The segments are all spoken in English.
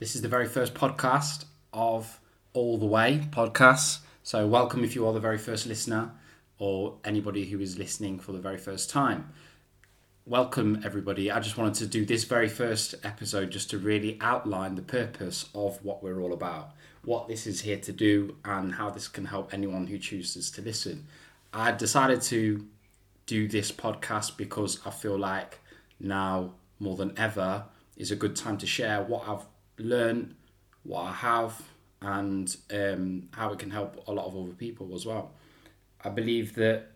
This is the very first podcast of All the Way podcasts. So, welcome if you are the very first listener or anybody who is listening for the very first time. Welcome, everybody. I just wanted to do this very first episode just to really outline the purpose of what we're all about, what this is here to do, and how this can help anyone who chooses to listen. I decided to do this podcast because I feel like now more than ever is a good time to share what I've learn what I have and um, how it can help a lot of other people as well. I believe that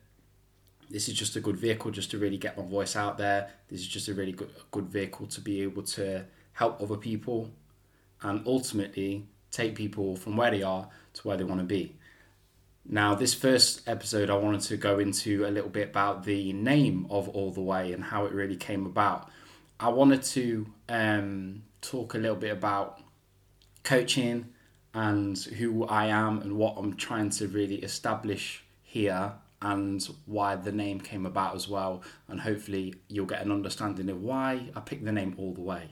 this is just a good vehicle just to really get my voice out there. This is just a really good, good vehicle to be able to help other people and ultimately take people from where they are to where they want to be. Now, this first episode, I wanted to go into a little bit about the name of All the Way and how it really came about. I wanted to um, talk a little bit about coaching and who I am and what I'm trying to really establish here and why the name came about as well. And hopefully, you'll get an understanding of why I picked the name all the way.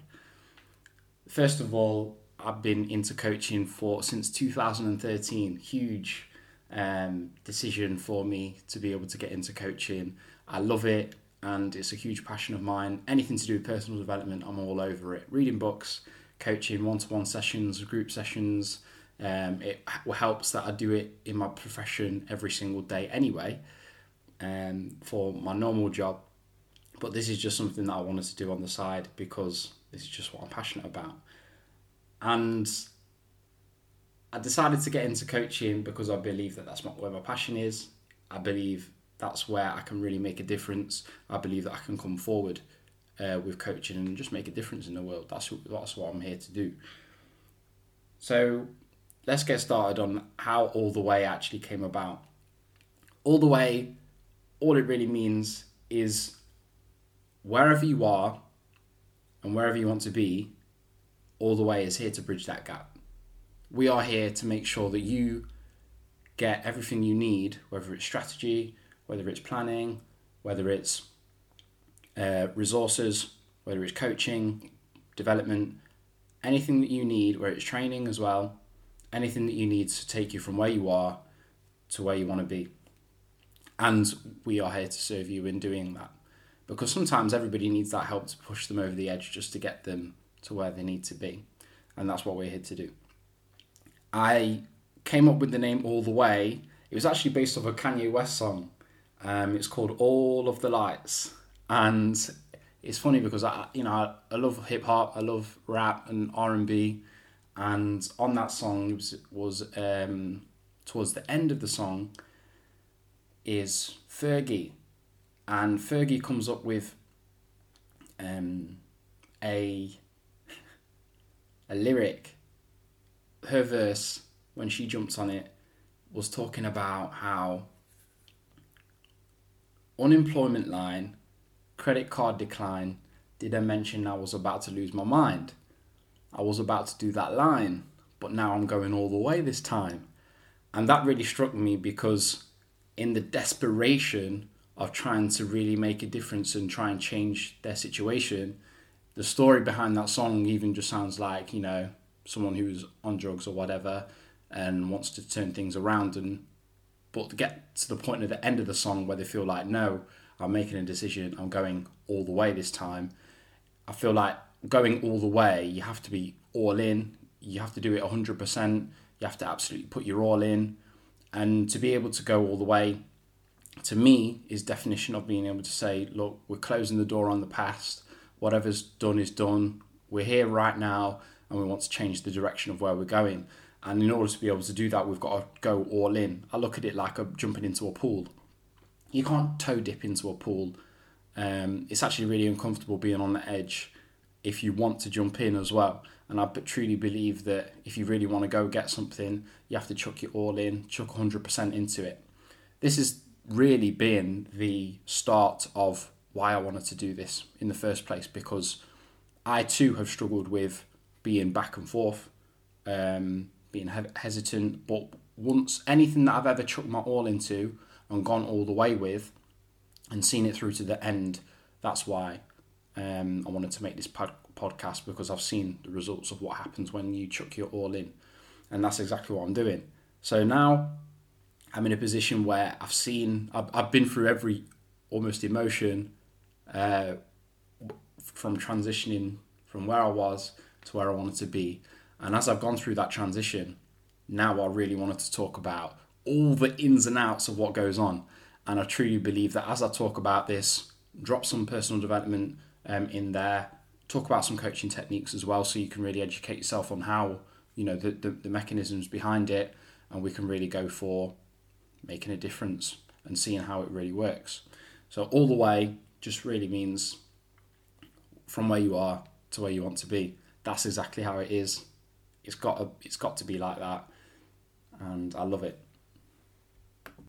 First of all, I've been into coaching for since 2013. Huge um, decision for me to be able to get into coaching. I love it and it's a huge passion of mine. Anything to do with personal development, I'm all over it. Reading books, coaching, one to one sessions, group sessions. Um, it helps that I do it in my profession every single day anyway um, for my normal job. But this is just something that I wanted to do on the side because this is just what I'm passionate about. And I decided to get into coaching because I believe that that's where my passion is. I believe that's where I can really make a difference. I believe that I can come forward uh, with coaching and just make a difference in the world. That's that's what I'm here to do. So let's get started on how all the way actually came about. All the way, all it really means is wherever you are and wherever you want to be, all the way is here to bridge that gap. We are here to make sure that you get everything you need, whether it's strategy, whether it's planning, whether it's uh, resources, whether it's coaching, development, anything that you need, where it's training as well, anything that you need to take you from where you are to where you want to be. And we are here to serve you in doing that. Because sometimes everybody needs that help to push them over the edge just to get them to where they need to be. And that's what we're here to do. I came up with the name All the Way. It was actually based off a Kanye West song um, it's called All of the Lights, and it's funny because I, you know, I, I love hip hop, I love rap and R and B, and on that song was was um, towards the end of the song is Fergie, and Fergie comes up with um, a a lyric. Her verse when she jumps on it was talking about how unemployment line, credit card decline, did I mention I was about to lose my mind? I was about to do that line, but now I'm going all the way this time. And that really struck me because, in the desperation of trying to really make a difference and try and change their situation, the story behind that song even just sounds like, you know, someone who's on drugs or whatever and wants to turn things around and but to get to the point at the end of the song where they feel like, no, I'm making a decision, I'm going all the way this time. I feel like going all the way, you have to be all in, you have to do it 100%, you have to absolutely put your all in. And to be able to go all the way, to me, is definition of being able to say, look, we're closing the door on the past. Whatever's done is done. We're here right now, and we want to change the direction of where we're going. And in order to be able to do that, we've got to go all in. I look at it like a jumping into a pool. You can't toe dip into a pool. Um, it's actually really uncomfortable being on the edge if you want to jump in as well. And I truly believe that if you really want to go get something, you have to chuck it all in, chuck 100% into it. This has really been the start of why I wanted to do this in the first place because I too have struggled with being back and forth. Um, being hesitant. But once anything that I've ever chucked my all into and gone all the way with and seen it through to the end, that's why um, I wanted to make this pod- podcast because I've seen the results of what happens when you chuck your all in. And that's exactly what I'm doing. So now I'm in a position where I've seen, I've, I've been through every almost emotion uh, from transitioning from where I was to where I wanted to be. And as I've gone through that transition, now I really wanted to talk about all the ins and outs of what goes on. And I truly believe that as I talk about this, drop some personal development um, in there, talk about some coaching techniques as well, so you can really educate yourself on how, you know, the, the, the mechanisms behind it, and we can really go for making a difference and seeing how it really works. So, all the way just really means from where you are to where you want to be. That's exactly how it is. It's got to, it's got to be like that, and I love it.